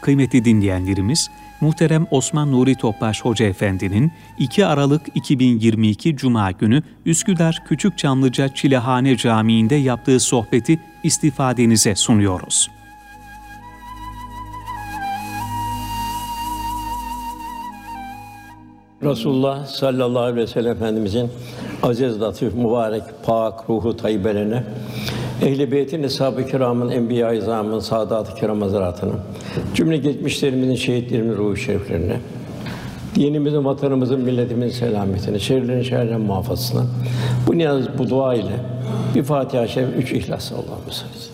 Kıymetli dinleyenlerimiz, muhterem Osman Nuri Topbaş Hoca Efendi'nin 2 Aralık 2022 Cuma günü Üsküdar Küçükçamlıca Çilehane Camii'nde yaptığı sohbeti istifadenize sunuyoruz. Resulullah sallallahu aleyhi ve sellem Efendimizin aziz, latif, mübarek, pak, ruhu tayyibelerine, Ehl-i Beyt'in, Eshab-ı Kiram'ın, Enbiya-i İzam'ın, Sadat-ı Kiram Hazretleri'nin, cümle geçmişlerimizin, şehitlerimizin ruhu şeriflerine, dinimizin, vatanımızın, milletimizin selametine, şerlerin şerrinden muhafazasına, bu niyaz, bu dua ile bir Fatiha-i Şerif, üç İhlas Allah'ımız. sallallahu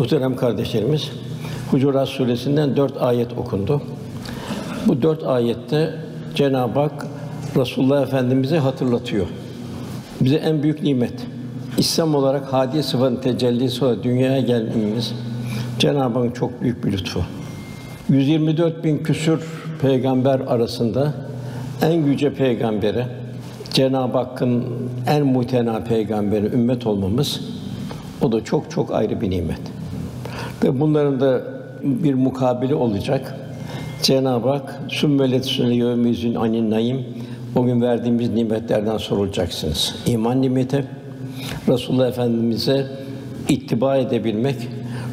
Muhterem kardeşlerimiz, Hucurat Suresi'nden dört ayet okundu. Bu dört ayette Cenab-ı Hak Resulullah Efendimiz'i hatırlatıyor. Bize en büyük nimet. İslam olarak hadi sıfatın tecellisi olarak dünyaya gelmemiz Cenab-ı Hakk'ın çok büyük bir lütfu. 124 bin küsür peygamber arasında en yüce peygambere Cenab-ı Hakk'ın en mutena peygamberi ümmet olmamız o da çok çok ayrı bir nimet. Ve bunların da bir mukabili olacak. Cenab-ı Hak sümmelet sünne yevmizün anin naim o gün verdiğimiz nimetlerden sorulacaksınız. İman nimeti, Resulullah Efendimize ittiba edebilmek,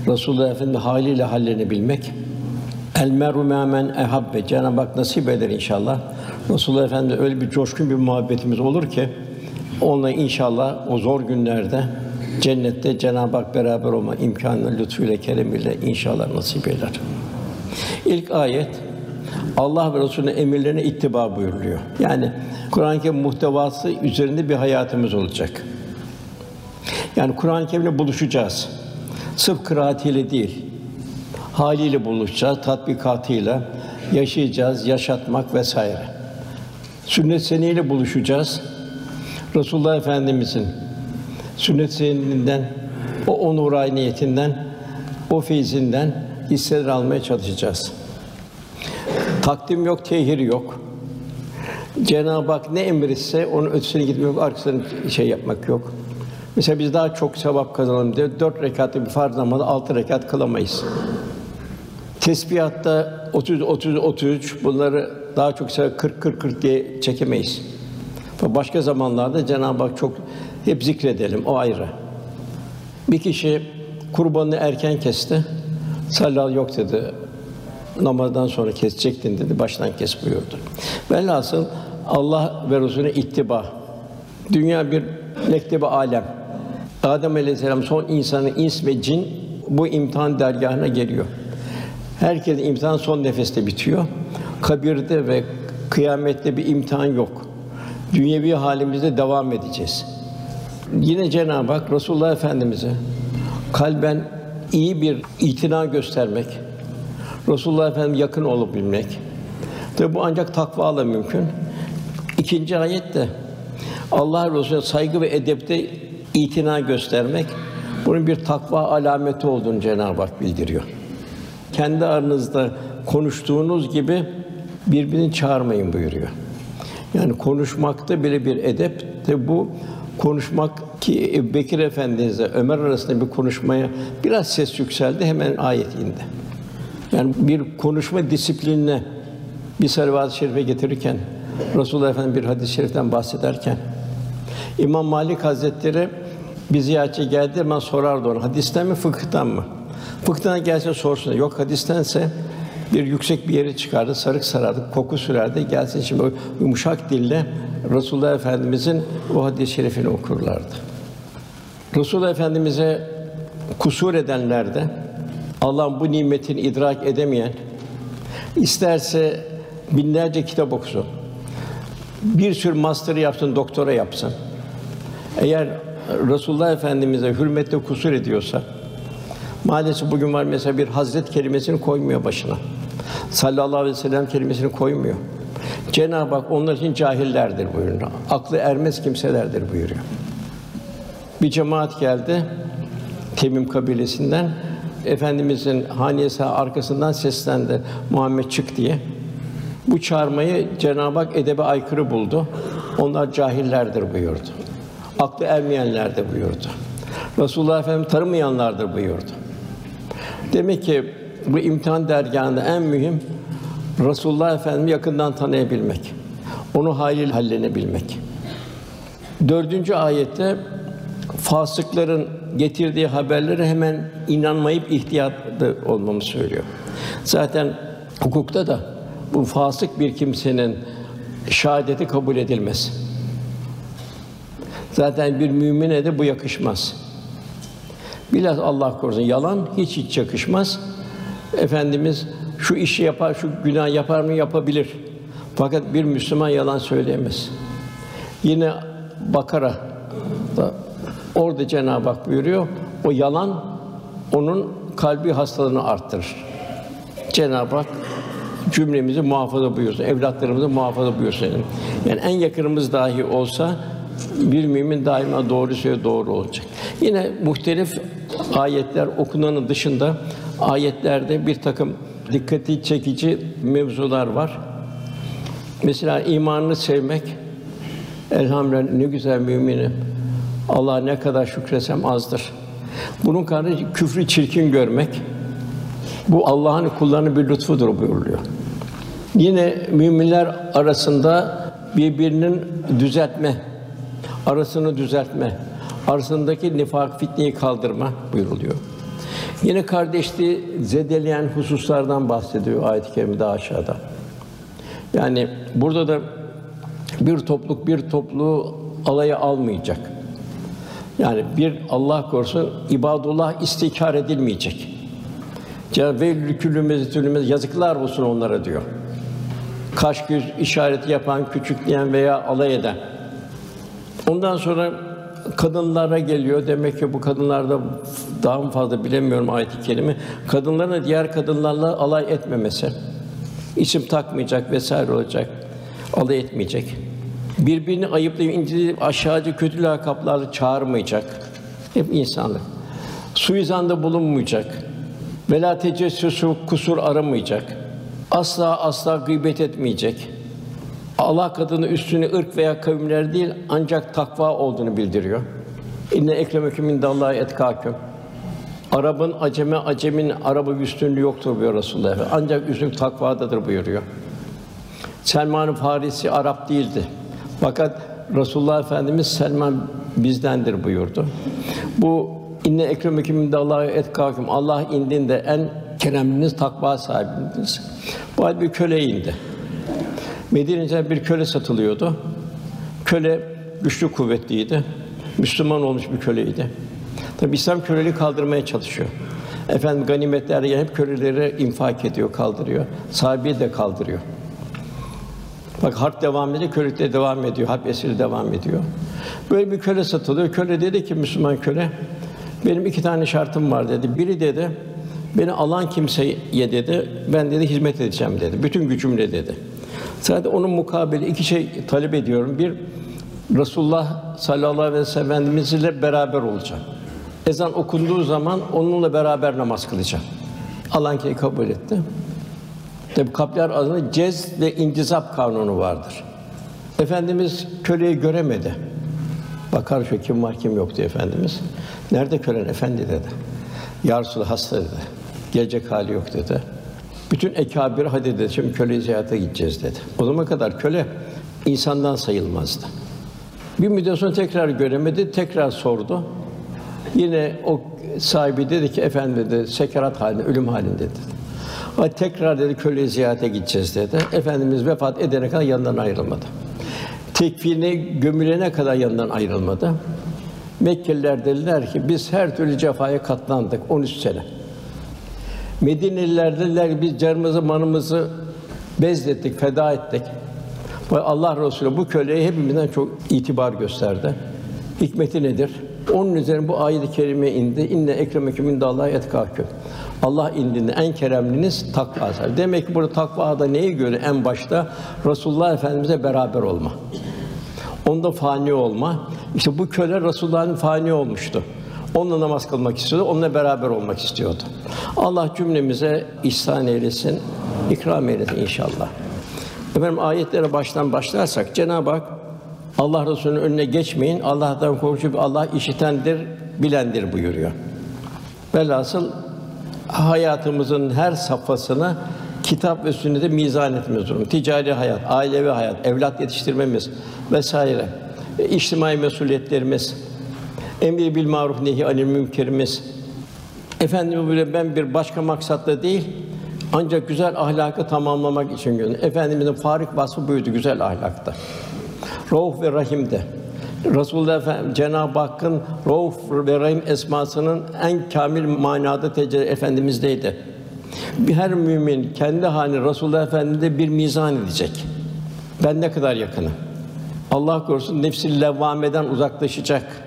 Resulullah Efendimiz haliyle hallerini bilmek. El meru men ehabbe Cenab-ı Hak nasip eder inşallah. Resulullah Efendimiz öyle bir coşkun bir muhabbetimiz olur ki onunla inşallah o zor günlerde Cennette Cenab-ı Hak beraber olma imkanı lütfuyla keremiyle inşallah nasip eder. İlk ayet Allah ve Resulü'nün emirlerine ittiba buyuruluyor. Yani Kur'an-ı Kerim muhtevası üzerinde bir hayatımız olacak. Yani Kur'an-ı Kerim'le buluşacağız. Sırf kıraatiyle değil, haliyle buluşacağız, tatbikatıyla yaşayacağız, yaşatmak vesaire. Sünnet seniyle buluşacağız. Resulullah Efendimizin sünnet senedinden, o onur ayniyetinden, o feyzinden hisseler almaya çalışacağız. Takdim yok, tehir yok. Cenab-ı Hak ne emretse onun ötesine gitmek yok, arkasını şey yapmak yok. Mesela biz daha çok sevap kazanalım diye dört rekatlı bir farz namazı altı rekat kılamayız. Tesbihatta 30 30 33 bunları daha çok sevap 40 40 40 diye çekemeyiz. Başka zamanlarda Cenab-ı Hak çok hep zikredelim, o ayrı. Bir kişi kurbanını erken kesti. Sallallahu yok dedi. Namazdan sonra kesecektin dedi. Baştan kes buyurdu. Velhasıl Allah ve Resulüne ittiba. Dünya bir mektebi alem. Adem Aleyhisselam son insanı ins ve cin bu imtihan dergahına geliyor. Herkesin imtihan son nefeste bitiyor. Kabirde ve kıyamette bir imtihan yok. Dünyevi halimizde devam edeceğiz. Yine Cenab-ı Hak Resulullah Efendimize kalben iyi bir itina göstermek, Resulullah Efendimiz yakın olabilmek. Tabi bu ancak takva mümkün. İkinci ayet de Allah Resulüne saygı ve edepte itina göstermek bunun bir takva alameti olduğunu Cenab-ı Hak bildiriyor. Kendi aranızda konuştuğunuz gibi birbirini çağırmayın buyuruyor. Yani konuşmakta bile bir edep. de bu konuşmak ki Bekir Efendimizle Ömer arasında bir konuşmaya biraz ses yükseldi hemen ayet indi. Yani bir konuşma disiplinine bir salavat-ı şerife getirirken Resulullah Efendimiz bir hadis-i şeriften bahsederken İmam Malik Hazretleri bir ziyaretçi geldi hemen sorardı ona hadisten mi fıkıhtan mı? Fıkıhtan gelse sorsun. Yok hadistense bir yüksek bir yere çıkardı, sarık sarardı, koku sürerdi. Gelsin şimdi yumuşak dille Resulullah Efendimizin o hadis-i şerifini okurlardı. Resulullah Efendimize kusur edenler de Allah'ın bu nimetini idrak edemeyen isterse binlerce kitap okusun. Bir sürü master yapsın, doktora yapsın. Eğer Resulullah Efendimize hürmette kusur ediyorsa maalesef bugün var mesela bir hazret kelimesini koymuyor başına. Sallallahu aleyhi ve sellem kelimesini koymuyor. Cenab-ı Hak onlar için cahillerdir buyuruyor. Aklı ermez kimselerdir buyuruyor. Bir cemaat geldi Temim kabilesinden. Efendimizin haniyesi arkasından seslendi Muhammed çık diye. Bu çağırmayı Cenab-ı Hak edebe aykırı buldu. Onlar cahillerdir buyurdu. Aklı ermeyenlerdir buyurdu. Resulullah Efendimiz tanımayanlardır buyurdu. Demek ki bu imtihan dergahında en mühim Resulullah Efendimizi yakından tanıyabilmek. Onu haliyle hallenebilmek. Dördüncü ayette fasıkların getirdiği haberleri hemen inanmayıp ihtiyatlı olmamı söylüyor. Zaten hukukta da bu fasık bir kimsenin şahadeti kabul edilmez. Zaten bir mümine de bu yakışmaz. Biraz Allah korusun yalan hiç hiç yakışmaz. Efendimiz şu işi yapar, şu günah yapar mı yapabilir. Fakat bir Müslüman yalan söyleyemez. Yine Bakara da orada Cenab-ı Hak buyuruyor. O yalan onun kalbi hastalığını arttırır. Cenab-ı Hak cümlemizi muhafaza buyursun, evlatlarımızı muhafaza buyursun. Yani en yakınımız dahi olsa bir mümin daima doğru söylüyor, doğru olacak. Yine muhtelif ayetler okunanın dışında ayetlerde bir takım dikkati çekici mevzular var. Mesela imanını sevmek, elhamdülillah ne güzel müminim. Allah ne kadar şükresem azdır. Bunun karşı küfrü çirkin görmek, bu Allah'ın kullarının bir lütfudur buyuruluyor. Yine müminler arasında birbirinin düzeltme, arasını düzeltme, arasındaki nifak fitneyi kaldırma buyuruluyor. Yine kardeşliği zedeleyen hususlardan bahsediyor ayet-i kerimede aşağıda. Yani burada da bir topluluk bir topluluğu alaya almayacak. Yani bir Allah korusun ibadullah istikar edilmeyecek. Cenab-ı Hak yazıklar olsun onlara diyor. Kaş göz işareti yapan, küçükleyen veya alay eden. Ondan sonra kadınlara geliyor. Demek ki bu kadınlarda daha fazla bilemiyorum ayet-i kerime. Kadınların diğer kadınlarla alay etmemesi. isim takmayacak vesaire olacak. Alay etmeyecek. Birbirini ayıplayıp inceleyip aşağıcı kötü lakaplarla çağırmayacak. Hep insanlık. Suizanda bulunmayacak. Vela tecessüsü kusur aramayacak. Asla asla gıybet etmeyecek. Allah kadını üstüne ırk veya kavimler değil ancak takva olduğunu bildiriyor. İnne ekremeküm indallahi etkâküm. Arap'ın aceme, acemin Arap'a üstünlüğü yoktur buyuruyor Resulullah Efendimiz. Ancak üstünlük takvadadır buyuruyor. Selman Farisi Arap değildi. Fakat Resulullah Efendimiz Selman bizdendir buyurdu. Bu inne ekremeküm indallahi etkâküm. Allah indinde en keremliniz takva sahibiniz. Bu bir köle indi. Medine'de bir köle satılıyordu. Köle güçlü kuvvetliydi. Müslüman olmuş bir köleydi. Tabi İslam kölelik kaldırmaya çalışıyor. Efendim ganimetler hep köleleri infak ediyor, kaldırıyor. Sahibi de kaldırıyor. Bak harp devam ediyor, kölelik de devam ediyor, harp esiri devam ediyor. Böyle bir köle satılıyor. Köle dedi ki Müslüman köle, benim iki tane şartım var dedi. Biri dedi, beni alan kimseye dedi, ben dedi hizmet edeceğim dedi. Bütün gücümle dedi. Zaten onun mukabili iki şey talep ediyorum. Bir, Resulullah sallallahu aleyhi ve sellem Efendimiz ile beraber olacağım. Ezan okunduğu zaman onunla beraber namaz kılacağım. Alan ki kabul etti. Tabi kaplar adına cez ve incizap kanunu vardır. Efendimiz köleyi göremedi. Bakar şu kim var kim yok diye Efendimiz. Nerede kölen efendi dedi. Ya Resulallah hasta dedi. Gelecek hali yok dedi. Bütün ekabir hadi dedi şimdi köle ziyarete gideceğiz dedi. O zaman kadar köle insandan sayılmazdı. Bir müddet sonra tekrar göremedi, tekrar sordu. Yine o sahibi dedi ki efendi dedi sekerat halinde, ölüm halinde dedi. Ama tekrar dedi köle ziyarete gideceğiz dedi. Efendimiz vefat edene kadar yanından ayrılmadı. Tekfirine gömülene kadar yanından ayrılmadı. Mekkeliler dediler ki biz her türlü cefaya katlandık 13 sene. Medineliler dediler biz canımızı, manımızı bezlettik, feda ettik. Allah Resulü bu köleye hepimizden çok itibar gösterdi. Hikmeti nedir? Onun üzerine bu ayet-i kerime indi. İnne ekremeküm indallahi etkâküm. Allah indinde en keremliniz takva sahibi. Demek ki burada takva da neyi göre en başta Resulullah Efendimize beraber olma. Onda fani olma. İşte bu köle Resulullah'ın fani olmuştu. Onunla namaz kılmak istiyordu, onunla beraber olmak istiyordu. Allah cümlemize ihsan eylesin, ikram eylesin inşallah. Efendim ayetlere baştan başlarsak Cenab-ı Hak Allah Resulü'nün önüne geçmeyin. Allah'tan korkun Allah işitendir, bilendir buyuruyor. Velhasıl hayatımızın her safhasını kitap ve sünnete mizan etmemiz durumunda. Ticari hayat, ailevi hayat, evlat yetiştirmemiz vesaire, içtimai mesuliyetlerimiz, emri bil maruf nehi anil münkerimiz. Efendim böyle ben bir başka maksatla değil, ancak güzel ahlakı tamamlamak için gönderdim. Efendimizin farik vasfı buydu güzel ahlakta. Rauf ve Rahim'de. Resulullah Efendimiz Cenab-ı Hakk'ın Rauf ve Rahim esmasının en kamil manada tecelli efendimizdeydi. Her mümin kendi halini Resulullah Efendimiz'de bir mizan edecek. Ben ne kadar yakınım? Allah korusun nefsi levvameden uzaklaşacak.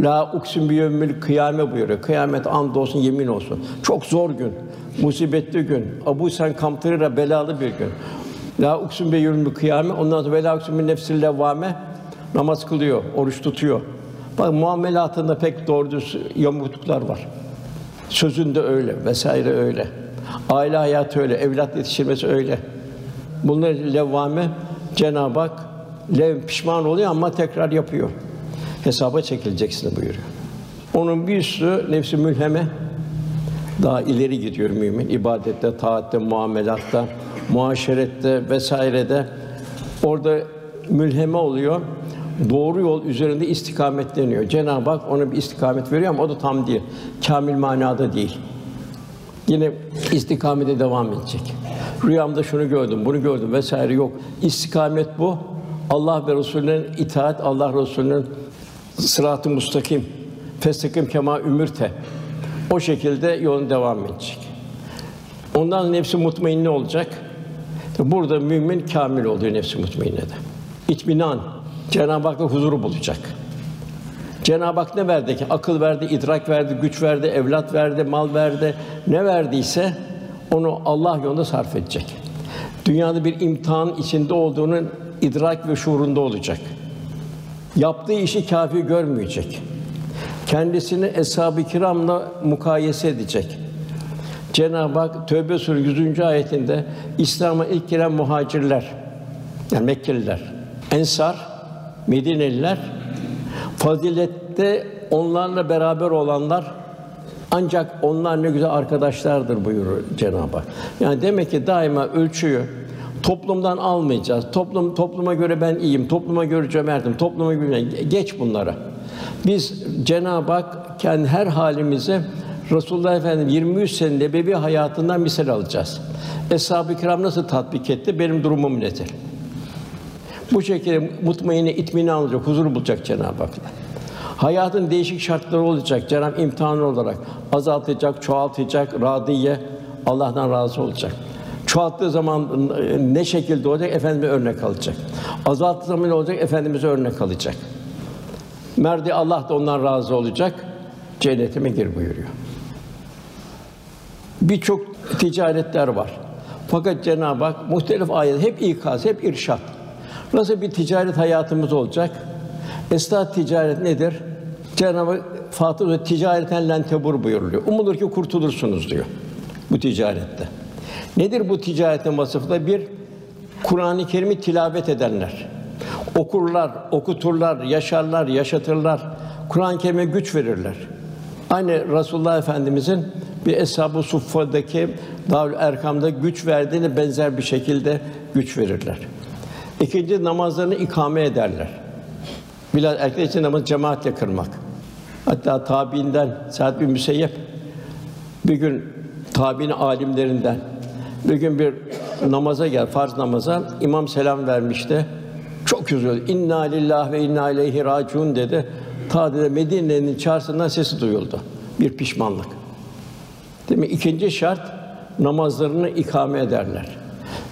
La uksim bi yevmil kıyame buyuruyor. Kıyamet and olsun, yemin olsun. Çok zor gün, musibetli gün. Abu sen kamtırıra belalı bir gün. La uksim bi yevmil kıyame. Ondan sonra vela uksim bi nefsil levvame namaz kılıyor, oruç tutuyor. Bak muamelatında pek doğru düz yamukluklar var. Sözünde öyle, vesaire öyle. Aile hayatı öyle, evlat yetiştirmesi öyle. Bunlar levvame Cenab-ı Hak lev pişman oluyor ama tekrar yapıyor. Hesaba çekileceksin buyuruyor. Onun bir üstü nefsi mülheme daha ileri gidiyor mümin ibadette, taatte, muamelatta, muaşerette vesairede orada mülheme oluyor. Doğru yol üzerinde istikametleniyor. Cenab-ı Hak ona bir istikamet veriyor ama o da tam değil. Kamil manada değil. Yine istikamete devam edecek. Rüyamda şunu gördüm, bunu gördüm vesaire yok. İstikamet bu. Allah ve Resulü'nün itaat, Allah Resulü'nün sırat-ı mustakim, festakim kema ümürte. O şekilde yolun devam edecek. Ondan nefsi mutmainne olacak. Burada mümin kamil oluyor nefsi mutmainne de. İtminan, Cenab-ı Hak'la huzuru bulacak. Cenab-ı Hak ne verdi ki? Akıl verdi, idrak verdi, güç verdi, evlat verdi, mal verdi. Ne verdiyse onu Allah yolunda sarf edecek. Dünyada bir imtihan içinde olduğunun idrak ve şuurunda olacak. Yaptığı işi kâfi görmeyecek. Kendisini eshab-ı kiramla mukayese edecek. Cenab-ı Hak Tövbe Suresi 100. ayetinde İslam'a ilk giren muhacirler yani Mekkeliler, Ensar, Medineliler fazilette onlarla beraber olanlar ancak onlar ne güzel arkadaşlardır buyuruyor Cenab-ı Hak. Yani demek ki daima ölçüyü toplumdan almayacağız. Toplum topluma göre ben iyiyim, topluma göre cömertim, topluma göre geç bunlara. Biz Cenab-ı Hak kendi her halimize Resulullah Efendimiz 23 sene nebevi hayatından misal alacağız. Eshab-ı kiram nasıl tatbik etti? Benim durumum nedir? Bu şekilde mutmainne itminan olacak, huzur bulacak Cenab-ı Hak'la. Hayatın değişik şartları olacak. Cenab-ı imtihan olarak azaltacak, çoğaltacak, radiye Allah'tan razı olacak. Çoğalttığı zaman ne şekilde olacak? Efendime örnek alacak. Azalttığı zaman ne olacak? Efendimize örnek alacak. Merdi Allah da ondan razı olacak. Cennetime gir buyuruyor. Birçok ticaretler var. Fakat Cenab-ı Hak muhtelif ayet hep ikaz, hep irşat. Nasıl bir ticaret hayatımız olacak? Esnaf ticaret nedir? Cenab-ı Hak Fatih ticareten len tebur buyuruluyor. Umulur ki kurtulursunuz diyor bu ticarette. Nedir bu ticaretin vasıfı da bir Kur'an-ı Kerim'i tilavet edenler. Okurlar, okuturlar, yaşarlar, yaşatırlar. Kur'an-ı Kerim'e güç verirler. Aynı Resulullah Efendimizin bir Eshab-ı Suffa'daki Darül Erkam'da güç verdiğine benzer bir şekilde güç verirler. İkinci namazlarını ikame ederler. Bilal erkekler için namazı cemaatle kırmak. Hatta tabiinden Sa'd bin Müseyyep bir gün tabiin alimlerinden bir gün bir namaza gel, farz namaza. imam selam vermişti. Çok üzüldü. İnna lillahi ve inna ileyhi raciun dedi. Ta dedi Medine'nin çarşısından sesi duyuldu. Bir pişmanlık. Değil mi? İkinci şart namazlarını ikame ederler.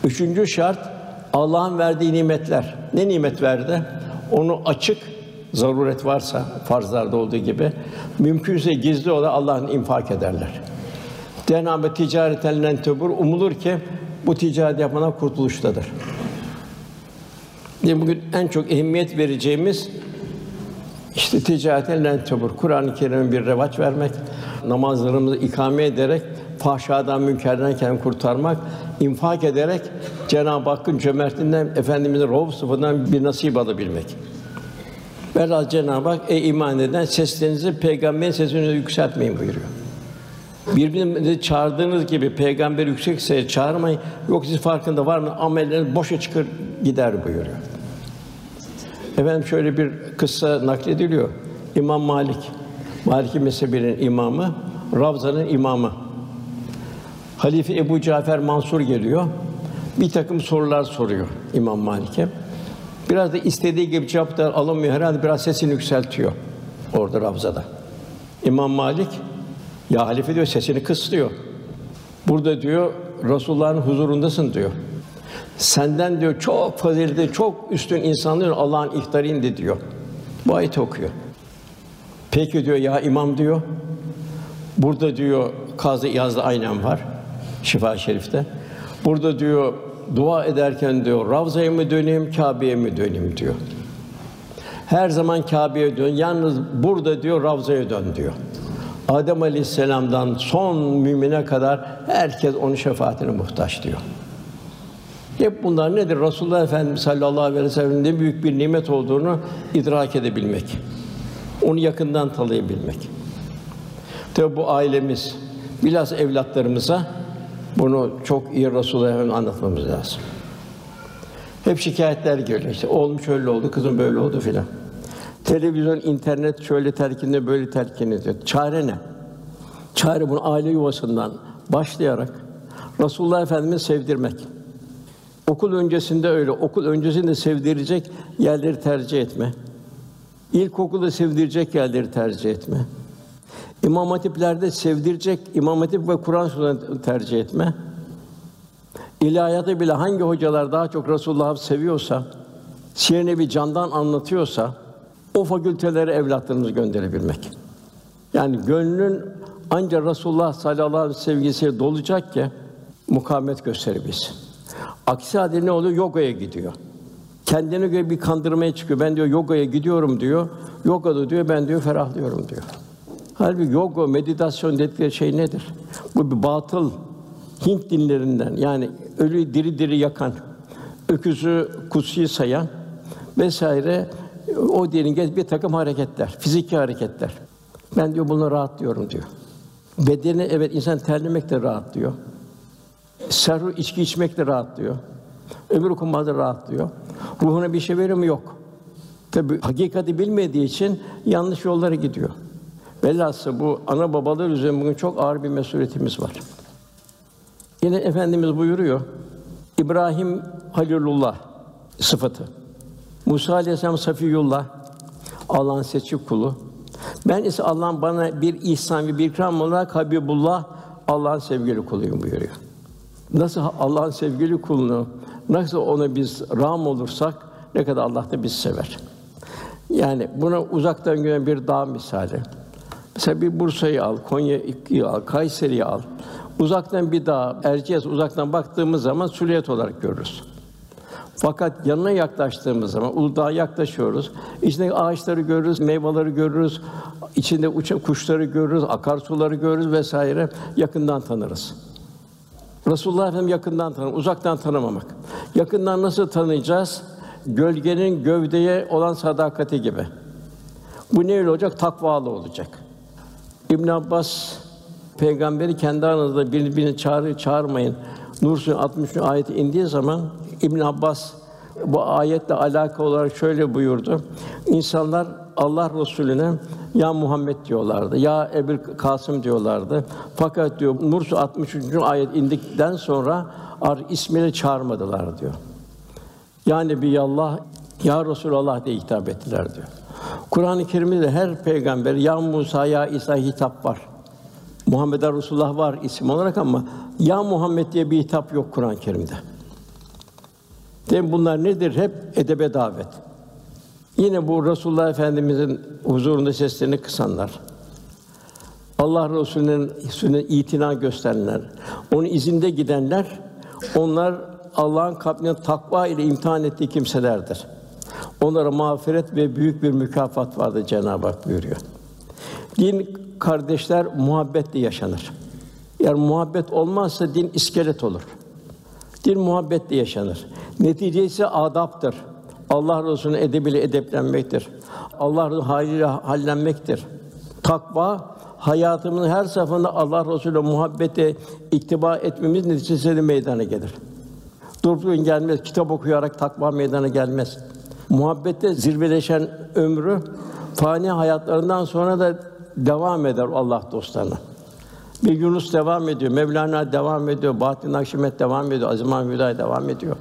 Üçüncü şart Allah'ın verdiği nimetler. Ne nimet verdi? Onu açık zaruret varsa farzlarda olduğu gibi mümkünse gizli olarak Allah'ın infak ederler. Cenab-ı ticareten len tebur umulur ki bu ticaret yapmadan kurtuluştadır. Diye bugün en çok ehemmiyet vereceğimiz İşte ticareten len tebur. Kur'an-ı Kerim'e bir revaç vermek, namazlarımızı ikame ederek, fahşadan, münkerden kendini kurtarmak, infak ederek Cenab-ı Hakk'ın cömertinden, Efendimiz'in ruh sıfatından bir nasip alabilmek. Velhâsıl Cenab-ı Hak, ey iman eden seslerinizi peygamberin sesine yükseltmeyin buyuruyor. Birbirinizi çağırdığınız gibi peygamber yüksek sesle çağırmayın. Yok siz farkında var mı? Amelleriniz boşa çıkır gider buyuruyor. Efendim şöyle bir kıssa naklediliyor. İmam Malik, Maliki mezhebinin imamı, Ravza'nın imamı. Halife Ebu Cafer Mansur geliyor. Bir takım sorular soruyor İmam Malik'e. Biraz da istediği gibi cevaplar alamıyor. Herhalde biraz sesini yükseltiyor orada Ravza'da. İmam Malik ya halife diyor sesini kıslıyor. Burada diyor Resulullah'ın huzurundasın diyor. Senden diyor çok faziletli, çok üstün insanlar Allah'ın ihtarı indi diyor. Bu ayeti okuyor. Peki diyor ya imam diyor. Burada diyor Kazı yazdı aynen var. Şifa Şerif'te. Burada diyor dua ederken diyor Ravza'ya mı döneyim, Kâbe'ye mi döneyim diyor. Her zaman Kâbe'ye dön. Yalnız burada diyor Ravza'ya dön diyor. Adem Aleyhisselam'dan son mümine kadar herkes onun şefaatine muhtaç diyor. Hep bunlar nedir? Resulullah Efendimiz sallallahu aleyhi ve sellem'in ne büyük bir nimet olduğunu idrak edebilmek. Onu yakından tanıyabilmek. Tabi bu ailemiz, bilhassa evlatlarımıza bunu çok iyi Resulullah Efendimiz anlatmamız lazım. Hep şikayetler geliyor. İşte oğlum şöyle oldu, kızım böyle oldu filan. Televizyon, internet şöyle telkin böyle telkin ediyor. Çare ne? Çare bunu aile yuvasından başlayarak Resulullah Efendimiz sevdirmek. Okul öncesinde öyle, okul öncesinde sevdirecek yerleri tercih etme. İlkokulda sevdirecek yerleri tercih etme. İmam hatiplerde sevdirecek İmam hatip ve Kur'an sözünü tercih etme. İlahiyatı bile hangi hocalar daha çok Resulullah'ı seviyorsa, siyer bir candan anlatıyorsa o fakültelere evlatlarımızı gönderebilmek. Yani gönlün ancak Resulullah sallallahu aleyhi ve sellem sevgisiyle dolacak ki mukavemet gösterebilsin. Aksi halde ne oluyor? Yogaya gidiyor. Kendine göre bir kandırmaya çıkıyor. Ben diyor yogaya gidiyorum diyor. Yogada diyor ben diyor ferahlıyorum diyor. Halbuki yoga, meditasyon dedikleri şey nedir? Bu bir batıl Hint dinlerinden yani ölü diri diri yakan, öküzü kutsi sayan vesaire o dinin bir takım hareketler, fiziki hareketler. Ben diyor bunu rahatlıyorum diyor. Bedeni evet insan terlemek de rahatlıyor. Serhu içki içmek de rahatlıyor. Ömür okumak da rahatlıyor. Ruhuna bir şey veriyor mu? Yok. Tabi hakikati bilmediği için yanlış yollara gidiyor. Velhâsıl bu ana babalar üzerinde bugün çok ağır bir mesuliyetimiz var. Yine efendimiz buyuruyor. İbrahim Halilullah sıfatı. Musa aleyhisselam Safiyullah Allah'ın seçik kulu. Ben ise Allah'ın bana bir ihsan ve bir ikram olarak Habibullah Allah'ın sevgili kuluyum buyuruyor. Nasıl Allah'ın sevgili kulunu nasıl ona biz ram olursak ne kadar Allah da bizi sever. Yani buna uzaktan gören bir dağ misali. Mesela bir Bursa'yı al, Konya'yı al, Kayseri'yi al. Uzaktan bir dağ, Erciyes uzaktan baktığımız zaman süliyet olarak görürüz. Fakat yanına yaklaştığımız zaman Uludağ'a yaklaşıyoruz. İçinde ağaçları görürüz, meyveleri görürüz, içinde uçan kuşları görürüz, akarsuları görürüz vesaire yakından tanırız. Resulullah Efendimiz yakından tanır, uzaktan tanımamak. Yakından nasıl tanıyacağız? Gölgenin gövdeye olan sadakati gibi. Bu ne olacak? Takvalı olacak. İbn Abbas peygamberi kendi aranızda birbirini çağır çağırmayın. Nur Suresi 60. ayeti indiği zaman İbn Abbas bu ayetle alakalı olarak şöyle buyurdu. İnsanlar Allah Resulüne ya Muhammed diyorlardı. Ya Ebu Kasım diyorlardı. Fakat diyor Suresi 63. ayet indikten sonra ar ismini çağırmadılar diyor. Ya Nebiyallah, ya Resulallah diye hitap ettiler diyor. Kur'an-ı Kerim'de de her peygamber ya Musa ya İsa hitap var. Muhammed Resulullah var isim olarak ama ya Muhammed diye bir hitap yok Kur'an-ı Kerim'de. Demin bunlar nedir? Hep edebe davet. Yine bu Resulullah Efendimizin huzurunda seslerini kısanlar. Allah Resulü'nün sünnet itina gösterenler, onun izinde gidenler, onlar Allah'ın kalbine takva ile imtihan ettiği kimselerdir. Onlara mağfiret ve büyük bir mükafat vardır Cenab-ı Hak buyuruyor. Din kardeşler muhabbetle yaşanır. Yani muhabbet olmazsa din iskelet olur. Din muhabbetle yaşanır. Neticesi adaptır. Allah Resulü'nün edebiyle edeplenmektir. Allah Resulü haliyle hallenmektir. Takva hayatımızın her safhasında Allah Resulü'ne muhabbete iktiba etmemiz neticesinde meydana gelir. Durup dururken gelmez, kitap okuyarak takva meydana gelmez. Muhabbette zirveleşen ömrü fani hayatlarından sonra da devam eder Allah dostlarına. Bir Yunus devam ediyor, Mevlana devam ediyor, Bahattin Nakşibend devam ediyor, Azim Mahmud devam ediyor.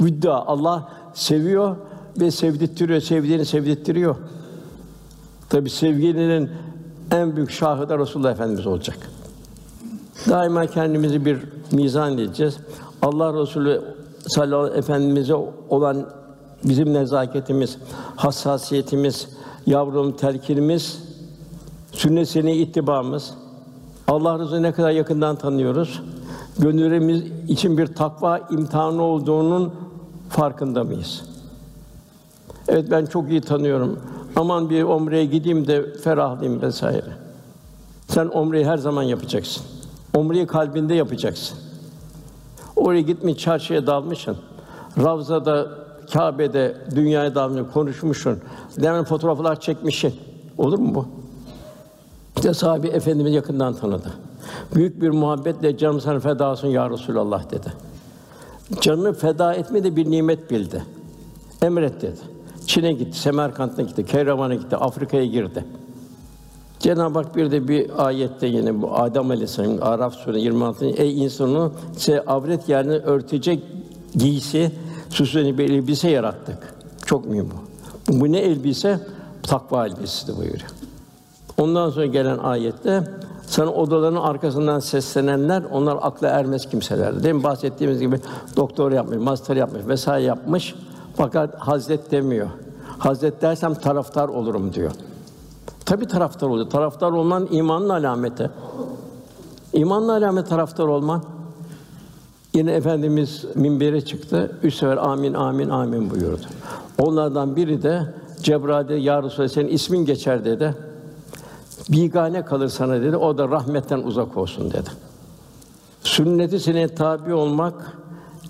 Vidda Allah seviyor ve sevdirtiyor, sevdiğini sevdirtiyor. Tabi sevginin en büyük şahı da Resulullah Efendimiz olacak. Daima kendimizi bir mizan edeceğiz. Allah Resulü sallallahu aleyhi ve efendimize olan bizim nezaketimiz, hassasiyetimiz, yavrum telkinimiz, sünnetine ittibamız, Allah Resulü ne kadar yakından tanıyoruz? Gönüllerimiz için bir takva imtihanı olduğunun farkında mıyız? Evet ben çok iyi tanıyorum. Aman bir omreye gideyim de ferahlayayım vesaire. Sen omreyi her zaman yapacaksın. Omreyi kalbinde yapacaksın. Oraya gitmiş çarşıya dalmışsın. Ravzada, Kâbe'de dünyaya dalmışsın, konuşmuşsun. Demin fotoğraflar çekmişsin. Olur mu bu? İşte sahabe efendimiz yakından tanıdı. Büyük bir muhabbetle canım sana feda olsun ya Resulallah dedi. Canını feda etme de bir nimet bildi. Emret dedi. Çin'e gitti, Semerkant'a gitti, Keyravan'a gitti, Afrika'ya girdi. Cenab-ı Hak bir de bir ayette yine bu Adem Aleyhisselam'ın Araf Suresi 26. Ey insanı size avret yerini örtecek giysi, süsleni bir elbise yarattık. Çok mühim bu. Bu ne elbise? Takva elbisesi buyuruyor. Ondan sonra gelen ayette sana odaların arkasından seslenenler onlar akla ermez kimseler. Değil mi? Bahsettiğimiz gibi doktor yapmış, master yapmış vesaire yapmış. Fakat Hazret demiyor. Hazret dersem taraftar olurum diyor. Tabi taraftar oluyor. Taraftar olman imanın alameti. İmanın alameti taraftar olman. Yine efendimiz minbere çıktı. Üç sefer amin amin amin buyurdu. Onlardan biri de Cebrail'de ya Resulallah senin ismin geçer dedi. Bigane kalır sana dedi. O da rahmetten uzak olsun dedi. Sünneti seneye tabi olmak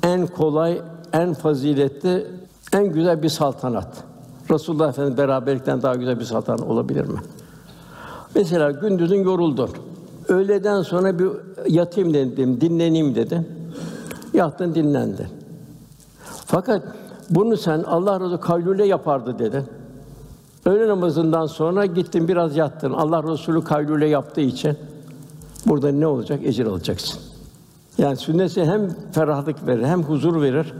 en kolay, en faziletli, en güzel bir saltanat. Resulullah Efendimiz beraberlikten daha güzel bir saltanat olabilir mi? Mesela gündüzün yoruldun. Öğleden sonra bir yatayım dedim, dinleneyim dedi. Yattın, dinlendin. Fakat bunu sen Allah razı kaylule yapardı dedi. Öğle namazından sonra gittin biraz yattın. Allah Resulü kaylule yaptığı için burada ne olacak? Ecir alacaksın. Yani sünneti hem ferahlık verir, hem huzur verir.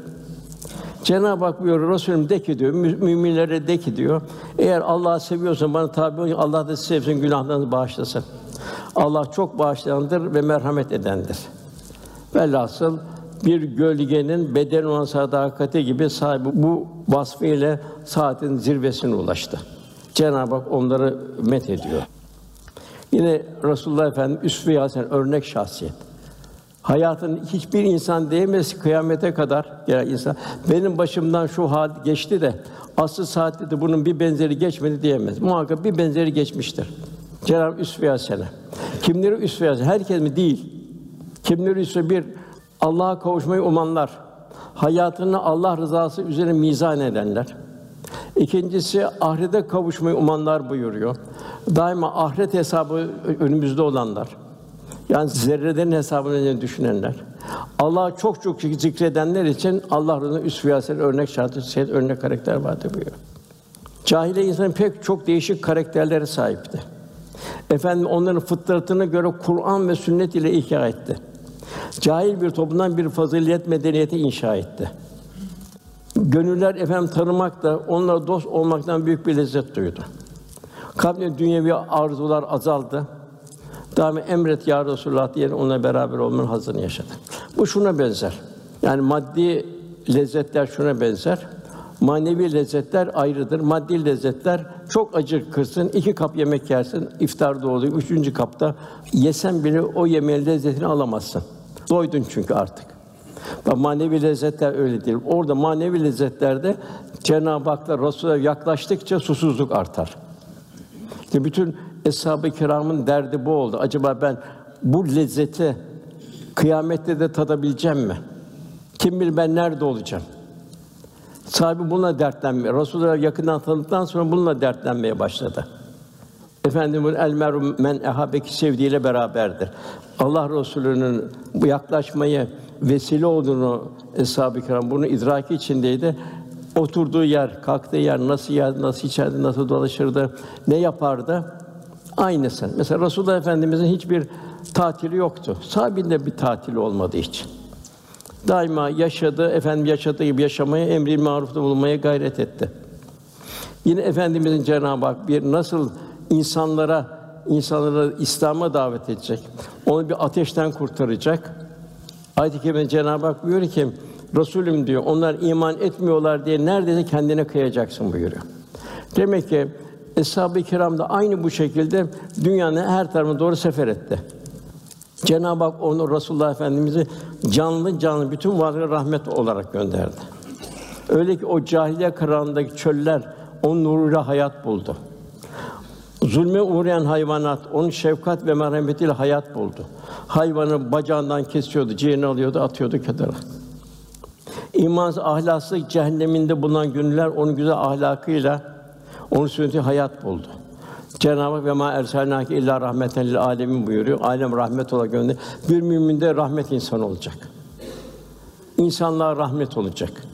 Cenab-ı Hak buyuruyor, Resulüm de ki diyor, müminlere de ki diyor, eğer Allah'ı seviyorsan bana tabi ol, Allah da sizi sevsin, günahlarınızı bağışlasın. Allah çok bağışlayandır ve merhamet edendir. Velhasıl bir gölgenin beden olan sadakati gibi sahibi bu vasfıyla saatin zirvesine ulaştı. Cenab-ı Hak onları met ediyor. Yine Resulullah Efendimiz üsve-i hasen örnek şahsiyet. Hayatın hiçbir insan diyemez kıyamete kadar gelen insan benim başımdan şu hal geçti de asıl saatte de bunun bir benzeri geçmedi diyemez. Muhakkak bir benzeri geçmiştir. Cenab-ı üsve-i hasene. Kimleri üsve-i hasene? Herkes mi? Değil. Kimleri üsve bir Allah'a kavuşmayı umanlar, hayatını Allah rızası üzerine mizan edenler. İkincisi ahirete kavuşmayı umanlar buyuruyor. Daima ahiret hesabı önümüzde olanlar. Yani zerrelerin hesabını düşünenler. Allah'ı çok çok zikredenler için Allah'ın üst fiyaset örnek şartı, şey, örnek karakter vardır buyuruyor. Cahile insan pek çok değişik karakterlere sahipti. Efendim onların fıtratına göre Kur'an ve sünnet ile ihya etti. Cahil bir toplumdan bir fazilet medeniyeti inşa etti. Gönüller efendim tanımakla, onlara dost olmaktan büyük bir lezzet duydu. Kalbinde dünyevi arzular azaldı. Daima emret ya Resulullah diye onunla beraber olmanın hazırını yaşadı. Bu şuna benzer. Yani maddi lezzetler şuna benzer. Manevi lezzetler ayrıdır. Maddi lezzetler çok acıkırsın, iki kap yemek yersin, iftar oluyor. Üçüncü kapta yesen bile o yemeğin lezzetini alamazsın. Doydun çünkü artık. Bak manevi lezzetler öyle değil. Orada manevi lezzetlerde Cenab-ı Hak'la Resul'e yaklaştıkça susuzluk artar. İşte bütün eshab-ı kiramın derdi bu oldu. Acaba ben bu lezzeti kıyamette de tadabileceğim mi? Kim bilir ben nerede olacağım? Sahibi bununla dertlenmeye, Resulullah yakından tanıdıktan sonra bununla dertlenmeye başladı. Efendimiz el merum men ehabeki sevdiğiyle beraberdir. Allah Resulü'nün bu yaklaşmayı vesile olduğunu eshab-ı kiram bunu idraki içindeydi. Oturduğu yer, kalktığı yer, nasıl yerdi, nasıl içerdi, nasıl dolaşırdı, ne yapardı? Aynısı. Mesela Resulullah Efendimizin hiçbir tatili yoktu. Sahabinde bir tatili olmadı hiç. Daima yaşadı, efendim yaşadığı gibi yaşamaya, emri marufta bulunmaya gayret etti. Yine efendimizin Cenab-ı Hak bir nasıl insanlara insanları İslam'a davet edecek. Onu bir ateşten kurtaracak. Ayet-i Kerime Cenab-ı Hak buyuruyor ki Resulüm diyor. Onlar iman etmiyorlar diye neredeyse kendine kıyacaksın buyuruyor. Demek ki Eshab-ı Kiram da aynı bu şekilde dünyanın her tarafına doğru sefer etti. Cenab-ı Hak onu Resulullah Efendimizi canlı canlı bütün varlığa rahmet olarak gönderdi. Öyle ki o cahiliye karanlığındaki çöller onun nuruyla hayat buldu. Zulme uğrayan hayvanat onun şefkat ve merhametiyle hayat buldu. Hayvanı bacağından kesiyordu, ciğerini alıyordu, atıyordu kenara. İmansız, ahlaksız cehenneminde bulunan gönüller onun güzel ahlakıyla onun sünneti hayat buldu. Cenab-ı Hak ve ma erselnâke illa rahmeten lil alemin buyuruyor. Alem rahmet olarak gönder. Bir mümin de rahmet insanı olacak. İnsanlığa rahmet olacak.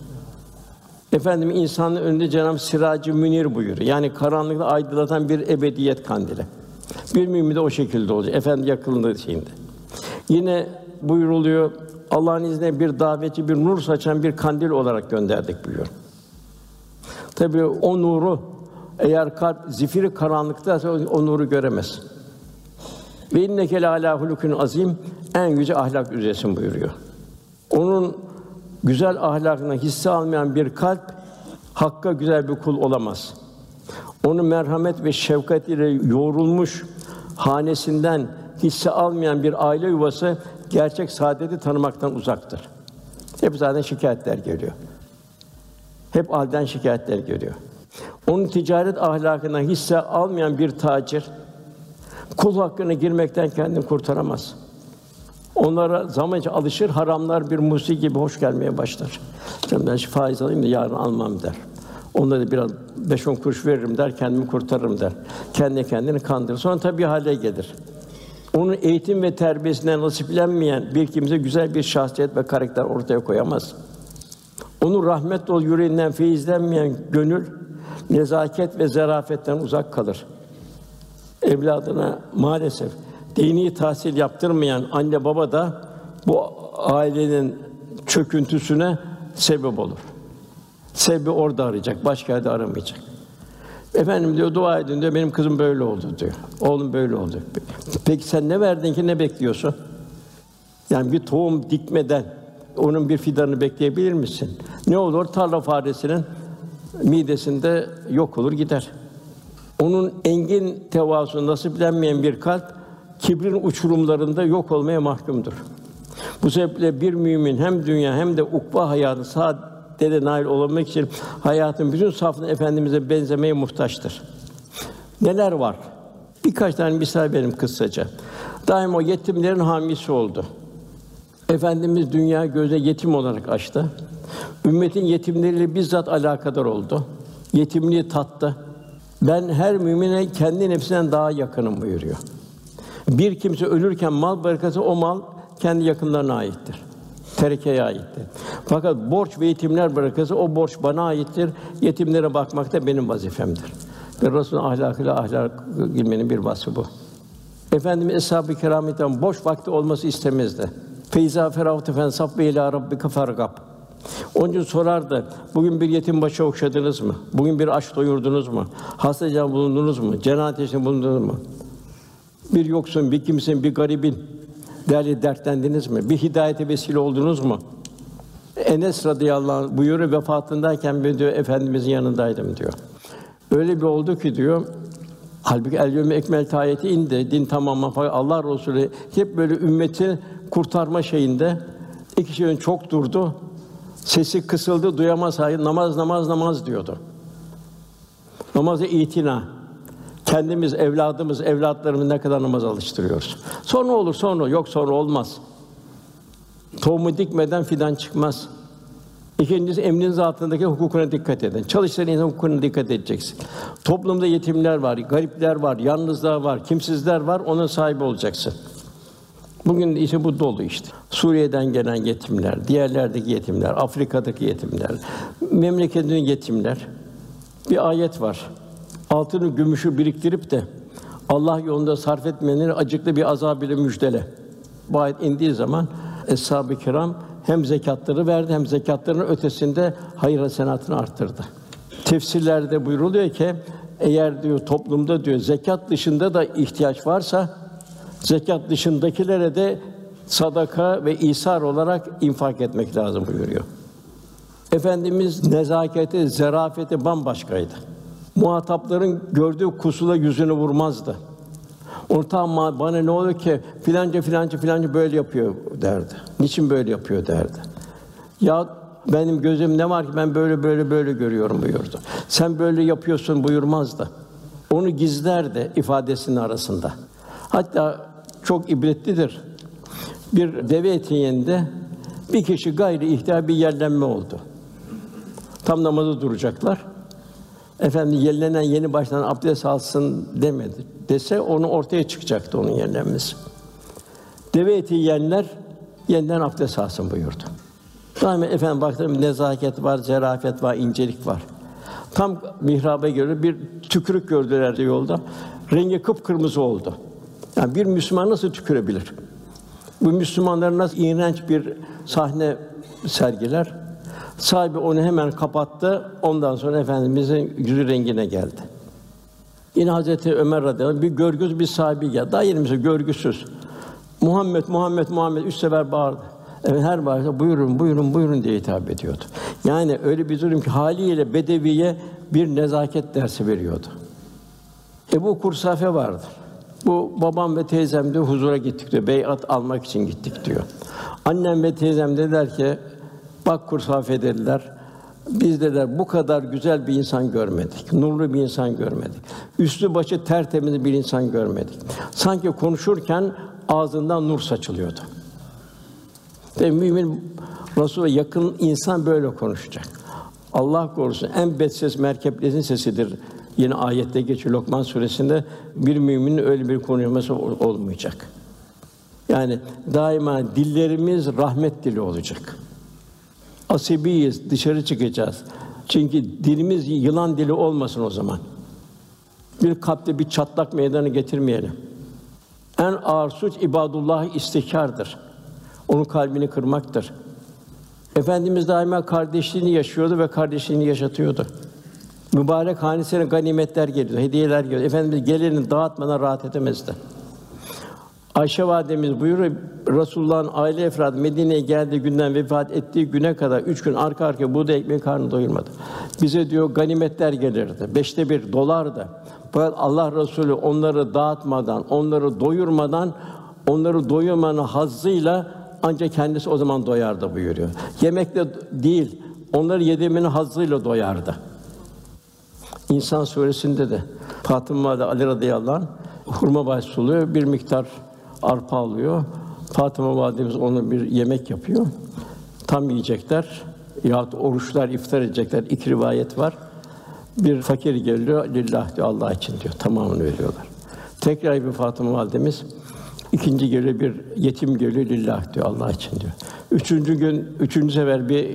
Efendim insanın önünde Cenab-ı Siracı Münir buyuruyor. Yani karanlıkta aydınlatan bir ebediyet kandili. Bir mümin de o şekilde olacak. Efendim yakınlığı şeyinde. Yine buyuruluyor Allah'ın izniyle bir davetçi, bir nur saçan bir kandil olarak gönderdik buyuruyor. Tabii o nuru eğer kalp zifiri karanlıkta o nuru göremez. Ve inneke le alâ hulukün azim en yüce ahlak üzeresin buyuruyor. Onun güzel ahlakına hisse almayan bir kalp hakka güzel bir kul olamaz. Onun merhamet ve şefkat ile yoğrulmuş hanesinden hisse almayan bir aile yuvası gerçek saadeti tanımaktan uzaktır. Hep zaten şikayetler geliyor. Hep halden şikayetler geliyor. Onun ticaret ahlakına hisse almayan bir tacir kul hakkına girmekten kendini kurtaramaz. Onlara zamanca alışır, haramlar bir musiki gibi hoş gelmeye başlar. Canım ben şu faiz alayım da yarın almam der. Onlara da biraz beş on kuruş veririm der, kendimi kurtarırım der. Kendi kendini kandırır. Sonra tabii hale gelir. Onun eğitim ve terbiyesinden nasiplenmeyen bir kimse güzel bir şahsiyet ve karakter ortaya koyamaz. Onun rahmet dolu yüreğinden feyizlenmeyen gönül nezaket ve zarafetten uzak kalır. Evladına maalesef dini tahsil yaptırmayan anne baba da bu ailenin çöküntüsüne sebep olur. Sebebi orada arayacak, başka yerde aramayacak. Efendim diyor dua edin diyor benim kızım böyle oldu diyor. Oğlum böyle oldu. Peki sen ne verdin ki ne bekliyorsun? Yani bir tohum dikmeden onun bir fidanını bekleyebilir misin? Ne olur tarla faresinin midesinde yok olur gider. Onun engin tevazu nasiplenmeyen bir kalp kibrin uçurumlarında yok olmaya mahkumdur. Bu sebeple bir mümin hem dünya hem de ukba hayatı saadete nail olabilmek için hayatın bütün safını efendimize benzemeye muhtaçtır. Neler var? Birkaç tane misal benim kısaca. Daim o yetimlerin hamisi oldu. Efendimiz dünya göze yetim olarak açtı. Ümmetin yetimleriyle bizzat alakadar oldu. Yetimliği tattı. Ben her mümine kendi nefsinden daha yakınım buyuruyor. Bir kimse ölürken mal bırakırsa o mal kendi yakınlarına aittir. Terekeye aittir. Fakat borç ve yetimler bırakırsa o borç bana aittir. Yetimlere bakmak da benim vazifemdir. Ve Resul'ün ahlakıyla ahlak bilmenin bir vasfı bu. Efendimiz eshab-ı kiramitten boş vakti olması istemezdi. Feyza feravte fen sab ve ila rabbike fargab. Onun için sorardı, bugün bir yetim başı okşadınız mı? Bugün bir aç doyurdunuz mu? Hasta bulundunuz mu? Cenazesinde bulundunuz mu? Bir yoksun, bir kimsin, bir garibin değerli dertlendiniz mi? Bir hidayete vesile oldunuz mu? Enes radıyallahu anh buyuruyor vefatındayken ben diyor efendimizin yanındaydım diyor. Öyle bir oldu ki diyor Halbuki el yevme ekmel ayeti indi. Din tamamı Allah Resulü hep böyle ümmeti kurtarma şeyinde İki kişinin çok durdu. Sesi kısıldı, duyamaz hayır. Namaz, namaz, namaz diyordu. Namaza itina. Kendimiz, evladımız, evlatlarımız ne kadar namaz alıştırıyoruz. Sonra olur, sonra yok, sonra olmaz. Tohumu dikmeden fidan çıkmaz. İkincisi emriniz altındaki hukukuna dikkat edin. Çalışan insan hukukuna dikkat edeceksin. Toplumda yetimler var, garipler var, yalnızlar var, kimsizler var. Onun sahibi olacaksın. Bugün işte bu dolu işte. Suriye'den gelen yetimler, diğerlerdeki yetimler, Afrika'daki yetimler, memleketin yetimler. Bir ayet var. Altını, gümüşü biriktirip de Allah yolunda sarf etmeyenleri acıklı bir azab ile müjdele. Bu ayet indiği zaman Eshab-ı Kiram hem zekatları verdi hem zekatlarının ötesinde hayır hasenatını arttırdı. Tefsirlerde buyruluyor ki eğer diyor toplumda diyor zekat dışında da ihtiyaç varsa zekat dışındakilere de sadaka ve isar olarak infak etmek lazım buyuruyor. Efendimiz nezaketi, zerafeti bambaşkaydı. Muhatapların gördüğü kusula yüzünü vurmazdı. Ortağım bana ne oluyor ki filanca filanca filanca böyle yapıyor derdi. Niçin böyle yapıyor derdi. Ya benim gözüm ne var ki ben böyle böyle böyle görüyorum buyurdu. Sen böyle yapıyorsun buyurmazdı. Onu gizlerdi ifadesinin arasında. Hatta çok ibretlidir. Bir deve etiğinde bir kişi gayri ihtiyar bir yerlenme oldu. Tam namazı duracaklar. Efendi yerlenen yeni baştan abdest alsın demedi. Dese onu ortaya çıkacaktı onun yerlenmesi. Deve eti yiyenler yeniden abdest alsın buyurdu. Daima efendim baktım nezaket var, zerafet var, incelik var. Tam mihraba göre bir tükürük gördüler de yolda. Rengi kıpkırmızı oldu. Yani bir Müslüman nasıl tükürebilir? Bu Müslümanlar nasıl iğrenç bir sahne sergiler? Sahibi onu hemen kapattı. Ondan sonra efendimizin yüzü rengine geldi. Yine Hazreti Ömer radıyallahu bir görgüsüz bir sahibi geldi. Daha yeni mesela görgüsüz. Muhammed, Muhammed, Muhammed üç sefer bağırdı. Evet, her bağırsa buyurun, buyurun, buyurun diye hitap ediyordu. Yani öyle bir durum ki haliyle bedeviye bir nezaket dersi veriyordu. Ebu Kursafe vardı. Bu babam ve teyzem de huzura gittik diyor. Beyat almak için gittik diyor. Annem ve teyzem dediler ki bak Kursafe dediler. Biz dediler bu kadar güzel bir insan görmedik. Nurlu bir insan görmedik. Üstü başı tertemiz bir insan görmedik. Sanki konuşurken ağzından nur saçılıyordu. Ve mümin Resul'e yakın insan böyle konuşacak. Allah korusun en betsiz merkeplerin sesidir. Yine ayette geçiyor Lokman suresinde bir müminin öyle bir konuşması olmayacak. Yani daima dillerimiz rahmet dili olacak. Asibiyiz, dışarı çıkacağız. Çünkü dilimiz yılan dili olmasın o zaman. Bir kalpte bir çatlak meydana getirmeyelim. En ağır suç ibadullah istihkardır. Onun kalbini kırmaktır. Efendimiz daima kardeşliğini yaşıyordu ve kardeşliğini yaşatıyordu. Mübarek hanesine ganimetler geliyordu, hediyeler geliyordu. Efendimiz gelirini dağıtmadan rahat edemezdi. Ayşe validemiz buyuruyor, Resulullah'ın aile efradı Medine'ye geldiği günden vefat ettiği güne kadar üç gün arka arkaya buğday ekmeği karnı doyurmadı. Bize diyor ganimetler gelirdi. Beşte bir dolar da. Fakat Allah Resulü onları dağıtmadan, onları doyurmadan, onları doyurmanın hazzıyla ancak kendisi o zaman doyardı buyuruyor. Yemekle değil, onları yediğiminin hazzıyla doyardı. İnsan suresinde de Fatıma Valide Ali radıyallahu anh hurma başsuluyor, bir miktar arpa alıyor. Fatıma validemiz ona bir yemek yapıyor. Tam yiyecekler yahut oruçlar iftar edecekler. İki rivayet var. Bir fakir geliyor, lillah diyor, Allah için diyor. Tamamını veriyorlar. Tekrar bir Fatıma validemiz ikinci geliyor bir yetim geliyor, lillah diyor, Allah için diyor. Üçüncü gün, üçüncü sefer bir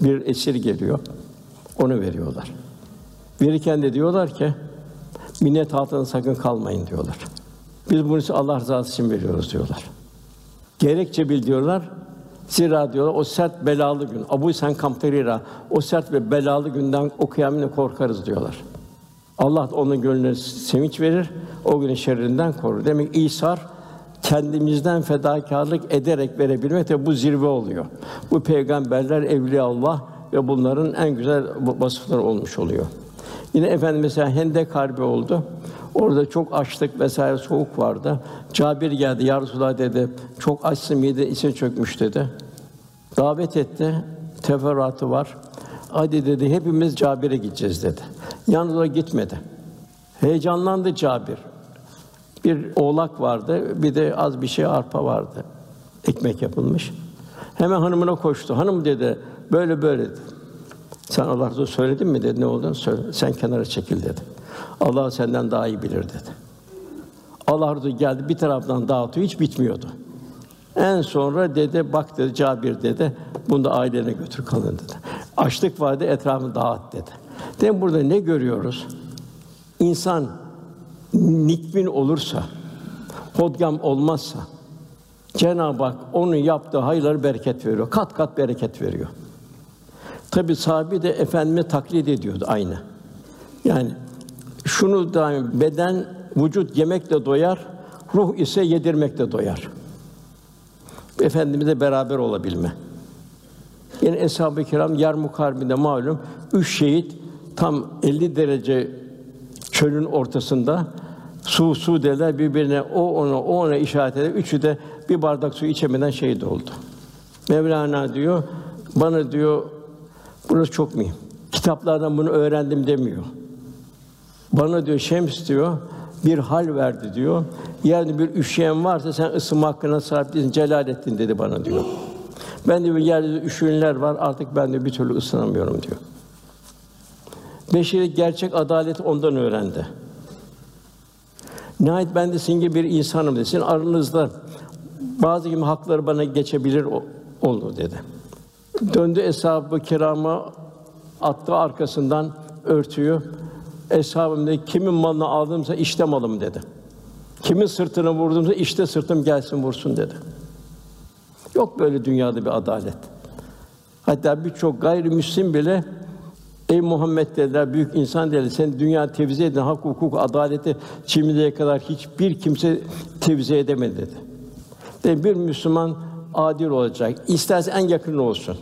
bir esir geliyor. Onu veriyorlar. Verirken de diyorlar ki minnet altında sakın kalmayın diyorlar. Biz bunu Allah rızası için veriyoruz diyorlar. Gerekçe bil diyorlar. Zira diyorlar o sert belalı gün. Abu Sen Kamterira o sert ve belalı günden o kıyamine korkarız diyorlar. Allah onun gönlüne sevinç verir. O günün şerrinden korur. Demek İsar kendimizden fedakarlık ederek verebilmek de bu zirve oluyor. Bu peygamberler, evliya Allah ve bunların en güzel vasıfları olmuş oluyor. Yine efendim mesela Hendek Harbi oldu. Orada çok açlık vesaire soğuk vardı. Cabir geldi, "Ya Resulallah" dedi. "Çok açsın, mide içine çökmüş." dedi. Davet etti. Teferruatı var. Hadi dedi hepimiz Cabir'e gideceğiz dedi. Yalnız o gitmedi. Heyecanlandı Cabir. Bir oğlak vardı, bir de az bir şey arpa vardı. Ekmek yapılmış. Hemen hanımına koştu. Hanım dedi, böyle böyle dedi. Sen Allah söyledin mi dedi, ne olduğunu söyle. Sen kenara çekil dedi. Allah senden daha iyi bilir dedi. Allah Resulü geldi bir taraftan dağıtıyor, hiç bitmiyordu. En sonra dedi, bak dedi, Cabir dedi, bunu da ailene götür kalın dedi. Açlık vardı, etrafını dağıt dedi. Dedim burada ne görüyoruz? İnsan nikbin olursa, hodgam olmazsa, Cenab-ı Hak onun yaptığı hayırları bereket veriyor. Kat kat bereket veriyor. Tabi sahibi de efendimi taklit ediyordu aynı. Yani şunu da beden vücut yemekle doyar, ruh ise yedirmekle doyar. Efendimizle beraber olabilme. Yine eshab-ı kiram Yarmuk Harbi'nde malum üç şehit tam 50 derece çölün ortasında su su derler birbirine o ona o ona işaret eder. Üçü de bir bardak su içemeden şehit oldu. Mevlana diyor bana diyor burası çok mühim. Kitaplardan bunu öğrendim demiyor. Bana diyor Şems diyor bir hal verdi diyor. Yani bir üşüyen varsa sen ısınma hakkına sahip değilsin. Celalettin dedi bana diyor. Ben bir yerde üşüyenler var artık ben de bir türlü ısınamıyorum diyor. Beşeri gerçek adalet ondan öğrendi. Nihayet ben de sizin gibi bir insanım dedi. Sizin aranızda bazı gibi hakları bana geçebilir oldu dedi. Döndü eshab-ı kirama attı arkasından örtüyü. Eshabım kimin malını aldımsa işte malım dedi. Kimin sırtını vurdumsa işte sırtım gelsin vursun dedi. Yok böyle dünyada bir adalet. Hatta birçok gayrimüslim bile Ey Muhammed dediler, büyük insan dediler, sen dünya tevzi edin, hak, hukuk, adaleti şimdiye kadar hiçbir kimse tevzi edemedi dedi. Ve bir Müslüman adil olacak. İsterse en yakın olsun.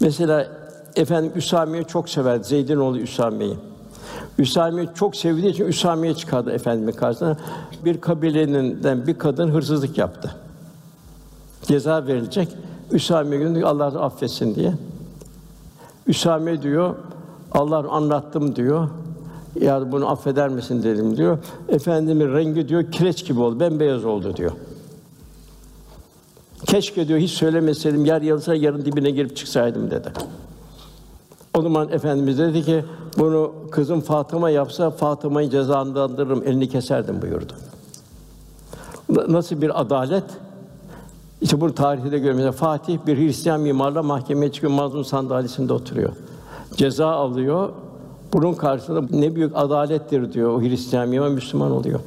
Mesela efendim Üsami'yi çok sever Zeyd'in oğlu Üsami'yi. Üsami'yi çok sevdiği için Üsami'ye çıkardı efendimin karşısına. Bir kabileden bir kadın hırsızlık yaptı. Ceza verilecek. Üsami'ye günü Allah affetsin diye. Üsame diyor, Allah anlattım diyor. Ya bunu affeder misin dedim diyor. Efendimin rengi diyor kireç gibi oldu, bembeyaz oldu diyor. Keşke diyor hiç söylemeseydim, yer yarılsa yarın dibine girip çıksaydım dedi. O zaman efendimiz dedi ki bunu kızım Fatıma yapsa Fatıma'yı cezalandırırım, elini keserdim buyurdu. Nasıl bir adalet? İşte bunu tarihte de görüyoruz. Fatih bir Hristiyan mimarla mahkemeye çıkıyor, mazlum sandalyesinde oturuyor. Ceza alıyor. Bunun karşısında ne büyük adalettir diyor o Hristiyan mimar Müslüman oluyor.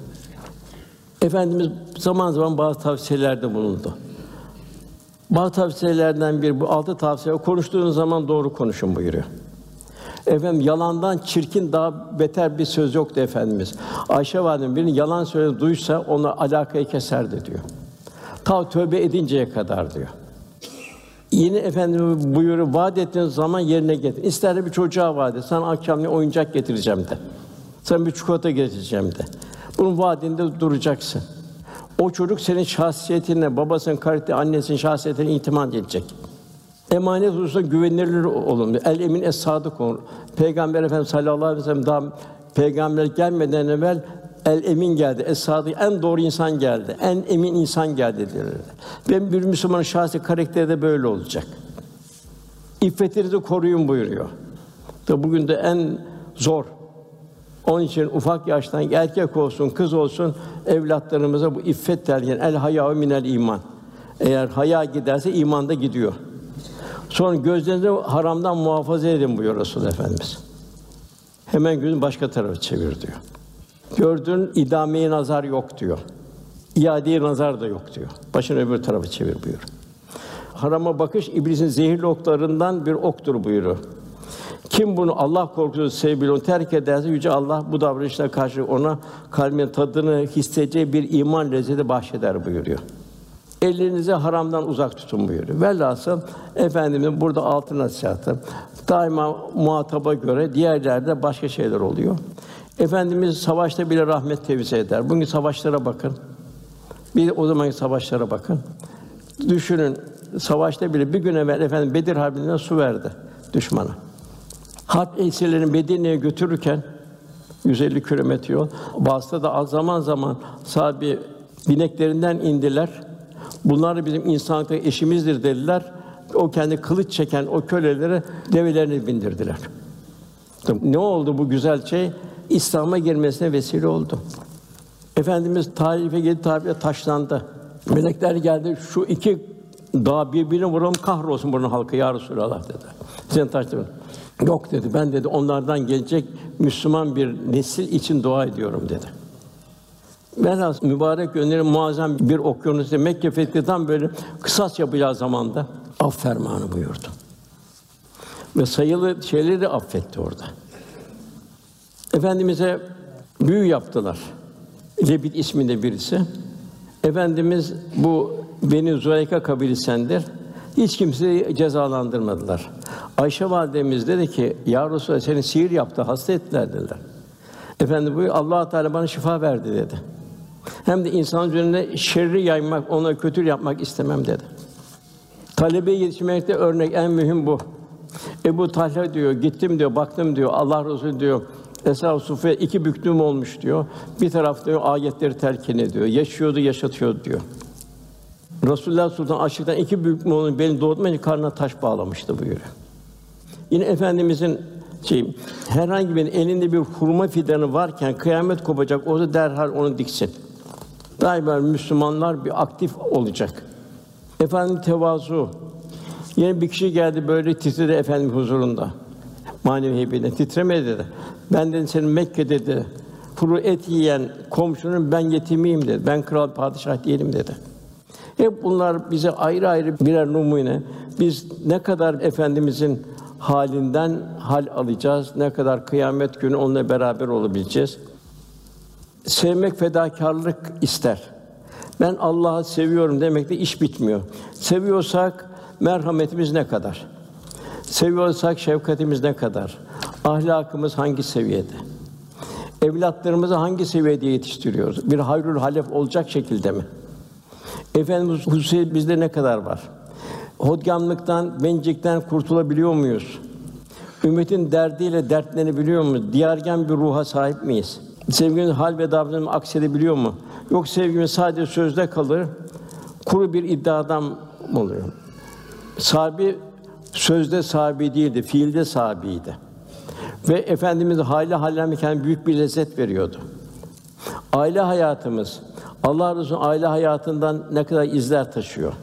Efendimiz zaman zaman bazı tavsiyelerde bulundu. Bazı tavsiyelerden bir bu altı tavsiye konuştuğunuz zaman doğru konuşun buyuruyor. Efendim yalandan çirkin daha beter bir söz yoktu efendimiz. Ayşe validem birinin yalan söylediğini duysa ona alakayı keserdi diyor. Ta tövbe edinceye kadar diyor. Yine efendim buyuruyor, vaat ettiğin zaman yerine getir. İster bir çocuğa vaat et, sana akşam oyuncak getireceğim de. Sana bir çikolata getireceğim de. Bunun vaadinde duracaksın. O çocuk senin şahsiyetine, babasının kalite, annesinin şahsiyetine itimat edecek. Emanet hususunda güvenilir olun. El emin es sadık olun. Peygamber Efendimiz sallallahu aleyhi ve sellem daha peygamber gelmeden evvel El emin geldi, es sadık en doğru insan geldi, en emin insan geldi diyor. Ve bir Müslümanın şahsi karakteri de böyle olacak. İffetinizi koruyun buyuruyor. Tabi bugün de en zor. Onun için ufak yaştan erkek olsun, kız olsun evlatlarımıza bu iffet terbiyen el haya minel iman. Eğer haya giderse iman da gidiyor. Sonra gözlerinizi haramdan muhafaza edin buyuruyor Resul Efendimiz. Hemen gözün başka tarafa çevir diyor. Gördüğün idameye nazar yok diyor. İadeye nazar da yok diyor. Başını öbür tarafa çevir buyur. Harama bakış iblisin zehirli oklarından bir oktur buyuruyor. Kim bunu Allah korkusu sebebiyle terk ederse yüce Allah bu davranışına karşı ona kalbin tadını hissedeceği bir iman lezzeti bahşeder buyuruyor. Ellerinizi haramdan uzak tutun buyuruyor. Velhasıl Efendimiz burada altı nasihatı daima muhataba göre diğerlerde başka şeyler oluyor. Efendimiz savaşta bile rahmet tevzi eder. Bugün savaşlara bakın. Bir o zamanki savaşlara bakın. Düşünün savaşta bile bir gün evvel efendim Bedir Harbi'nden su verdi düşmana. Harp esirlerini Medine'ye götürürken 150 kilometre yol. Bazıda da zaman zaman sahibi bineklerinden indiler. Bunlar bizim insanlıkta eşimizdir dediler. O kendi kılıç çeken o kölelere develerini bindirdiler. Ne oldu bu güzel şey? İslam'a girmesine vesile oldu. Efendimiz tarife geldi, tarife taşlandı. Melekler geldi, şu iki dağ birbirine vuralım, kahrolsun bunun halkı ya Resulallah dedi. Sen taşladın. Yok dedi, ben dedi onlardan gelecek Müslüman bir nesil için dua ediyorum dedi. Velhâsıl mübarek gönderin muazzam bir okyanusta Mekke fethi tam böyle kısas yapacağı zamanda af fermanı buyurdu. Ve sayılı şeyleri affetti orada. Efendimize büyü yaptılar. Lebit isminde birisi. Efendimiz bu Beni Zureyka kabilesendir. Hiç kimseyi cezalandırmadılar. Ayşe validemiz dedi ki, Ya Resulallah seni sihir yaptı, hasta ettiler dediler. Efendi bu Allah Teala bana şifa verdi dedi. Hem de insan üzerine şerri yaymak, ona kötü yapmak istemem dedi. Talebe yetişmekte örnek en mühim bu. Ebu Talha diyor, gittim diyor, baktım diyor, Allah Resulü diyor, Eshab-ı Suffe iki büklüm olmuş diyor. Bir taraf diyor ayetleri telkin ediyor. Yaşıyordu, yaşatıyordu diyor. Resulullah Sultan açlıktan iki büklüm olmuş, beni doğurtmayınca karnına taş bağlamıştı buyuruyor. Yine efendimizin şey herhangi bir elinde bir hurma fidanı varken kıyamet kopacak o da derhal onu diksin. Daima Müslümanlar bir aktif olacak. Efendim tevazu. Yine bir kişi geldi böyle titredi efendim huzurunda. Manevi heybetine titremedi dedi. Ben dedi senin Mekke'de dedi. Kuru et yiyen komşunun ben yetimiyim dedi. Ben kral padişah değilim dedi. Hep bunlar bize ayrı ayrı birer numune. Biz ne kadar efendimizin halinden hal alacağız, ne kadar kıyamet günü onunla beraber olabileceğiz. Sevmek fedakarlık ister. Ben Allah'ı seviyorum demekle iş bitmiyor. Seviyorsak merhametimiz ne kadar? Seviyorsak şefkatimiz ne kadar? Ahlakımız hangi seviyede? Evlatlarımızı hangi seviyede yetiştiriyoruz? Bir hayrul halef olacak şekilde mi? Efendimiz hususiyet bizde ne kadar var? Hodgamlıktan, bencikten kurtulabiliyor muyuz? Ümmetin derdiyle dertlenebiliyor muyuz? Diyargen bir ruha sahip miyiz? Sevgimiz hal ve davranışımı aksedebiliyor mu? Yok sevgimiz sadece sözde kalır, kuru bir iddiadan oluyor. Sahibi sözde sahibi değildi, fiilde sahibiydi. Ve efendimiz hali hallemken büyük bir lezzet veriyordu. Aile hayatımız Allah Resulü aile hayatından ne kadar izler taşıyor.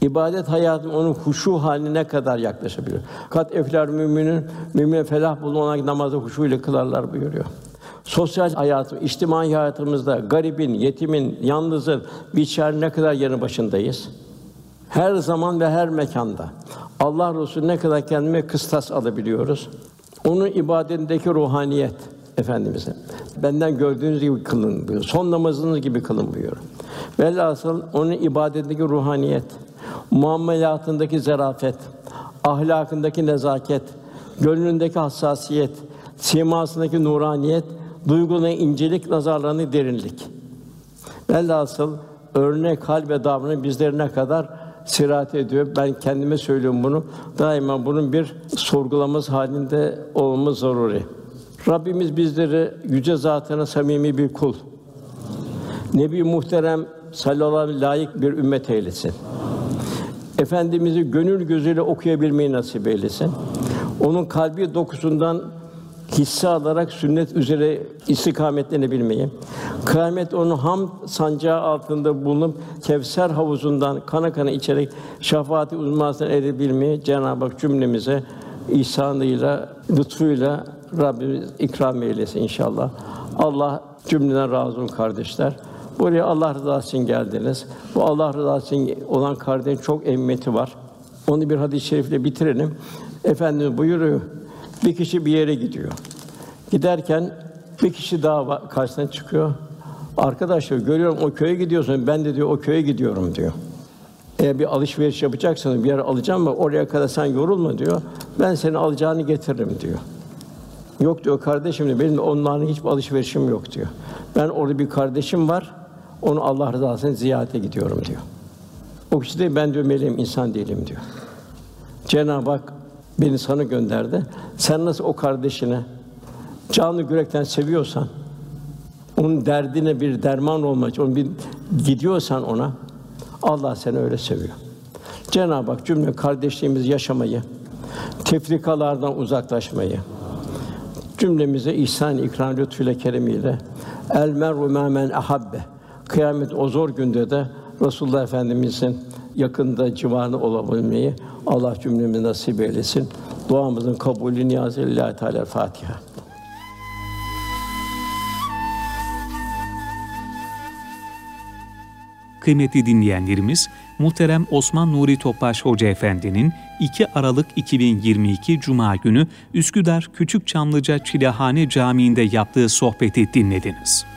İbadet hayatın onun huşu haline ne kadar yaklaşabiliyor. Kat efler müminin mümin felah bulunan namazı huşu ile kılarlar buyuruyor. Sosyal hayatım, içtimai hayatımızda garibin, yetimin, yalnızın, biçare ne kadar yanı başındayız. Her zaman ve her mekanda Allah Resulü ne kadar kendime kıstas alabiliyoruz. Onun ibadetindeki ruhaniyet efendimize. Benden gördüğünüz gibi kılın buyuruyor. Son namazınız gibi kılın buyuruyor. Velhasıl onun ibadetindeki ruhaniyet, muamelatındaki zarafet, ahlakındaki nezaket, gönlündeki hassasiyet, simasındaki nuraniyet, duygularına incelik, nazarlarına derinlik. Velhasıl örnek hal ve davranış bizlerine kadar sirat ediyor. Ben kendime söylüyorum bunu. Daima bunun bir sorgulamamız halinde olmamız zaruri. Rabbimiz bizleri yüce zatına samimi bir kul, Nebi muhterem sallallahu aleyhi layık bir ümmet eylesin. Efendimizi gönül gözüyle okuyabilmeyi nasip eylesin. Onun kalbi dokusundan hisse alarak sünnet üzere istikametlenebilmeyi, kıyamet onun ham sancağı altında bulunup Kevser havuzundan kana kana içerek şefaati uzmasına erebilmeyi Cenab-ı Hak cümlemize ihsanıyla, lütfuyla Rabbimiz ikram eylesin inşallah. Allah cümleden razı olsun kardeşler. Buraya Allah rızası için geldiniz. Bu Allah rızası için olan kardeşin çok emmeti var. Onu bir hadis-i şerifle bitirelim. Efendimiz buyuruyor. Bir kişi bir yere gidiyor. Giderken bir kişi daha karşısına çıkıyor. Arkadaşlar görüyorum o köye gidiyorsun. Ben de diyor o köye gidiyorum diyor. Eğer bir alışveriş yapacaksan bir yer alacağım mı oraya kadar sen yorulma diyor. Ben seni alacağını getiririm diyor. Yok diyor kardeşim diyor, benim onların hiçbir alışverişim yok diyor. Ben orada bir kardeşim var, onu Allah rızası için ziyarete gidiyorum diyor. O kişi de ben diyor meleğim insan değilim diyor. Cenab-ı Hak beni sana gönderdi. Sen nasıl o kardeşine canlı yürekten seviyorsan, onun derdine bir derman olmak için, onu bir gidiyorsan ona, Allah seni öyle seviyor. Cenab-ı Hak cümle kardeşliğimizi yaşamayı, tefrikalardan uzaklaşmayı, cümlemize ihsan, ikram, lütfüyle keremiyle el mer'u men ahabbe. Kıyamet o zor günde de Resulullah Efendimizin yakında civarında olabilmeyi Allah cümlemize nasip eylesin. Duamızın kabulü niyazı lillahi teala Fatiha. Kıymetli dinleyenlerimiz, muhterem Osman Nuri Topbaş Hoca Efendi'nin 2 Aralık 2022 Cuma günü Üsküdar Küçük Çamlıca Çilehane Camii'nde yaptığı sohbeti dinlediniz.